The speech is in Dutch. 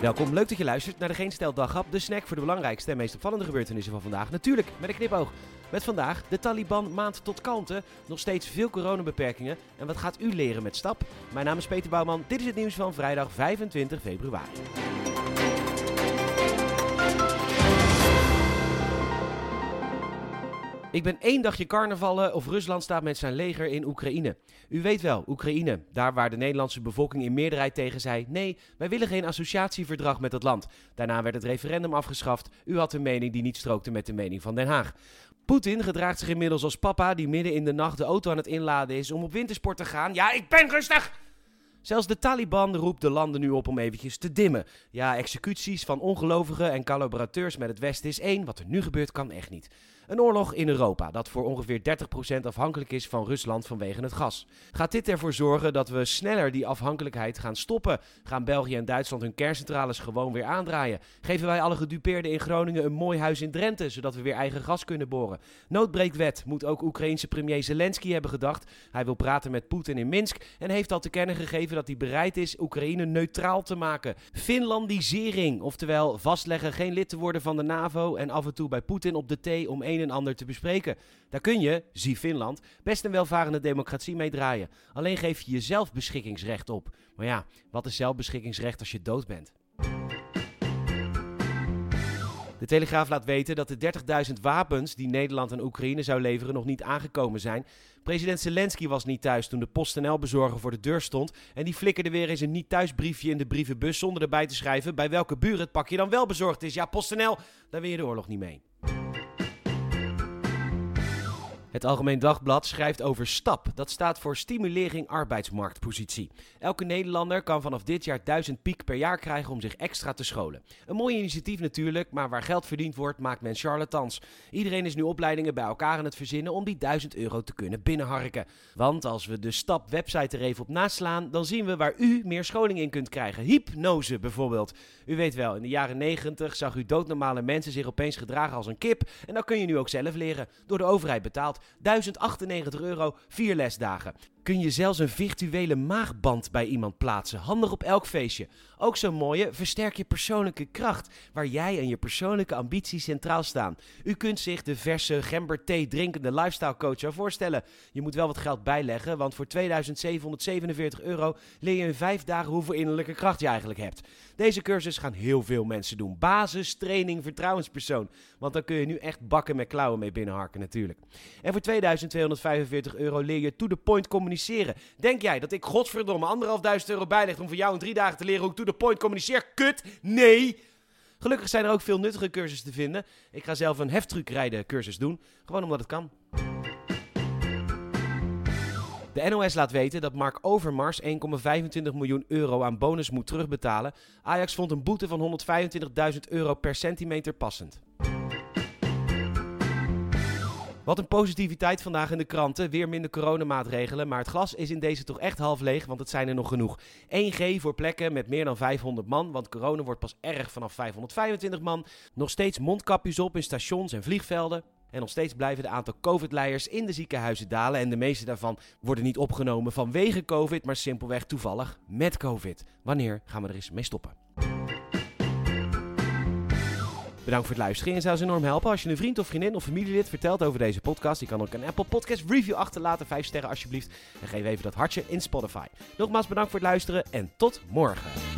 Welkom, leuk dat je luistert naar de Geen Stel Daghap, de snack voor de belangrijkste en meest opvallende gebeurtenissen van vandaag. Natuurlijk met een knipoog. Met vandaag de Taliban maand tot kalmte, nog steeds veel coronabeperkingen en wat gaat u leren met stap? Mijn naam is Peter Bouwman, dit is het nieuws van vrijdag 25 februari. Ik ben één dagje carnavallen of Rusland staat met zijn leger in Oekraïne. U weet wel, Oekraïne, daar waar de Nederlandse bevolking in meerderheid tegen zei: nee, wij willen geen associatieverdrag met dat land. Daarna werd het referendum afgeschaft. U had een mening die niet strookte met de mening van Den Haag. Poetin gedraagt zich inmiddels als papa die midden in de nacht de auto aan het inladen is om op wintersport te gaan. Ja, ik ben rustig! Zelfs de Taliban roept de landen nu op om eventjes te dimmen. Ja, executies van ongelovigen en collaborateurs met het Westen is één. Wat er nu gebeurt kan echt niet. Een oorlog in Europa dat voor ongeveer 30% afhankelijk is van Rusland vanwege het gas. Gaat dit ervoor zorgen dat we sneller die afhankelijkheid gaan stoppen? Gaan België en Duitsland hun kerncentrales gewoon weer aandraaien? Geven wij alle gedupeerden in Groningen een mooi huis in Drenthe, zodat we weer eigen gas kunnen boren? Noodbreekwet moet ook Oekraïense premier Zelensky hebben gedacht. Hij wil praten met Poetin in Minsk en heeft al te kennen gegeven dat hij bereid is Oekraïne neutraal te maken. Finlandisering, oftewel vastleggen geen lid te worden van de NAVO en af en toe bij Poetin op de thee om een en ander te bespreken. Daar kun je, zie Finland, best een welvarende democratie mee draaien. Alleen geef je jezelf beschikkingsrecht op. Maar ja, wat is zelfbeschikkingsrecht als je dood bent? De Telegraaf laat weten dat de 30.000 wapens die Nederland aan Oekraïne zou leveren nog niet aangekomen zijn. President Zelensky was niet thuis toen de PostNL-bezorger voor de deur stond. En die flikkerde weer eens een niet-thuisbriefje in de brievenbus zonder erbij te schrijven bij welke buren het pakje dan wel bezorgd is. Ja, PostNL, daar win je de oorlog niet mee. Het Algemeen Dagblad schrijft over STAP. Dat staat voor Stimulering Arbeidsmarktpositie. Elke Nederlander kan vanaf dit jaar 1000 piek per jaar krijgen om zich extra te scholen. Een mooi initiatief natuurlijk, maar waar geld verdiend wordt, maakt men charlatans. Iedereen is nu opleidingen bij elkaar aan het verzinnen om die 1000 euro te kunnen binnenharken. Want als we de STAP website er even op naslaan, dan zien we waar u meer scholing in kunt krijgen. Hypnose bijvoorbeeld. U weet wel, in de jaren 90 zag u doodnormale mensen zich opeens gedragen als een kip. En dat kun je nu ook zelf leren, door de overheid betaald. 1098 euro, vier lesdagen. Kun je zelfs een virtuele maagband bij iemand plaatsen. Handig op elk feestje. Ook zo'n mooie, versterk je persoonlijke kracht. Waar jij en je persoonlijke ambities centraal staan. U kunt zich de verse gember thee drinkende lifestyle coach zo voorstellen. Je moet wel wat geld bijleggen, want voor 2747 euro leer je in vijf dagen hoeveel innerlijke kracht je eigenlijk hebt. Deze cursus gaan heel veel mensen doen. Basis, training, vertrouwenspersoon. Want dan kun je nu echt bakken met klauwen mee binnenharken natuurlijk. En voor 2245 euro leer je to the point communiceren. Denk jij dat ik godverdomme anderhalfduizend euro bijleg om voor jou in drie dagen te leren hoe ik to the point communiceer? Kut! Nee! Gelukkig zijn er ook veel nuttige cursussen te vinden. Ik ga zelf een heftruckrijden cursus doen. Gewoon omdat het kan. De NOS laat weten dat Mark Overmars 1,25 miljoen euro aan bonus moet terugbetalen. Ajax vond een boete van 125.000 euro per centimeter passend. Wat een positiviteit vandaag in de kranten. Weer minder coronamaatregelen. Maar het glas is in deze toch echt half leeg, want het zijn er nog genoeg. 1G voor plekken met meer dan 500 man, want corona wordt pas erg vanaf 525 man. Nog steeds mondkapjes op in stations en vliegvelden. En nog steeds blijven de aantal COVID-leiers in de ziekenhuizen dalen. En de meeste daarvan worden niet opgenomen vanwege COVID, maar simpelweg toevallig met COVID. Wanneer gaan we er eens mee stoppen? Bedankt voor het luisteren. En zou ze enorm helpen als je een vriend of vriendin of familielid vertelt over deze podcast. Je kan ook een Apple Podcast review achterlaten. Vijf sterren alsjeblieft. En geef even dat hartje in Spotify. Nogmaals bedankt voor het luisteren en tot morgen.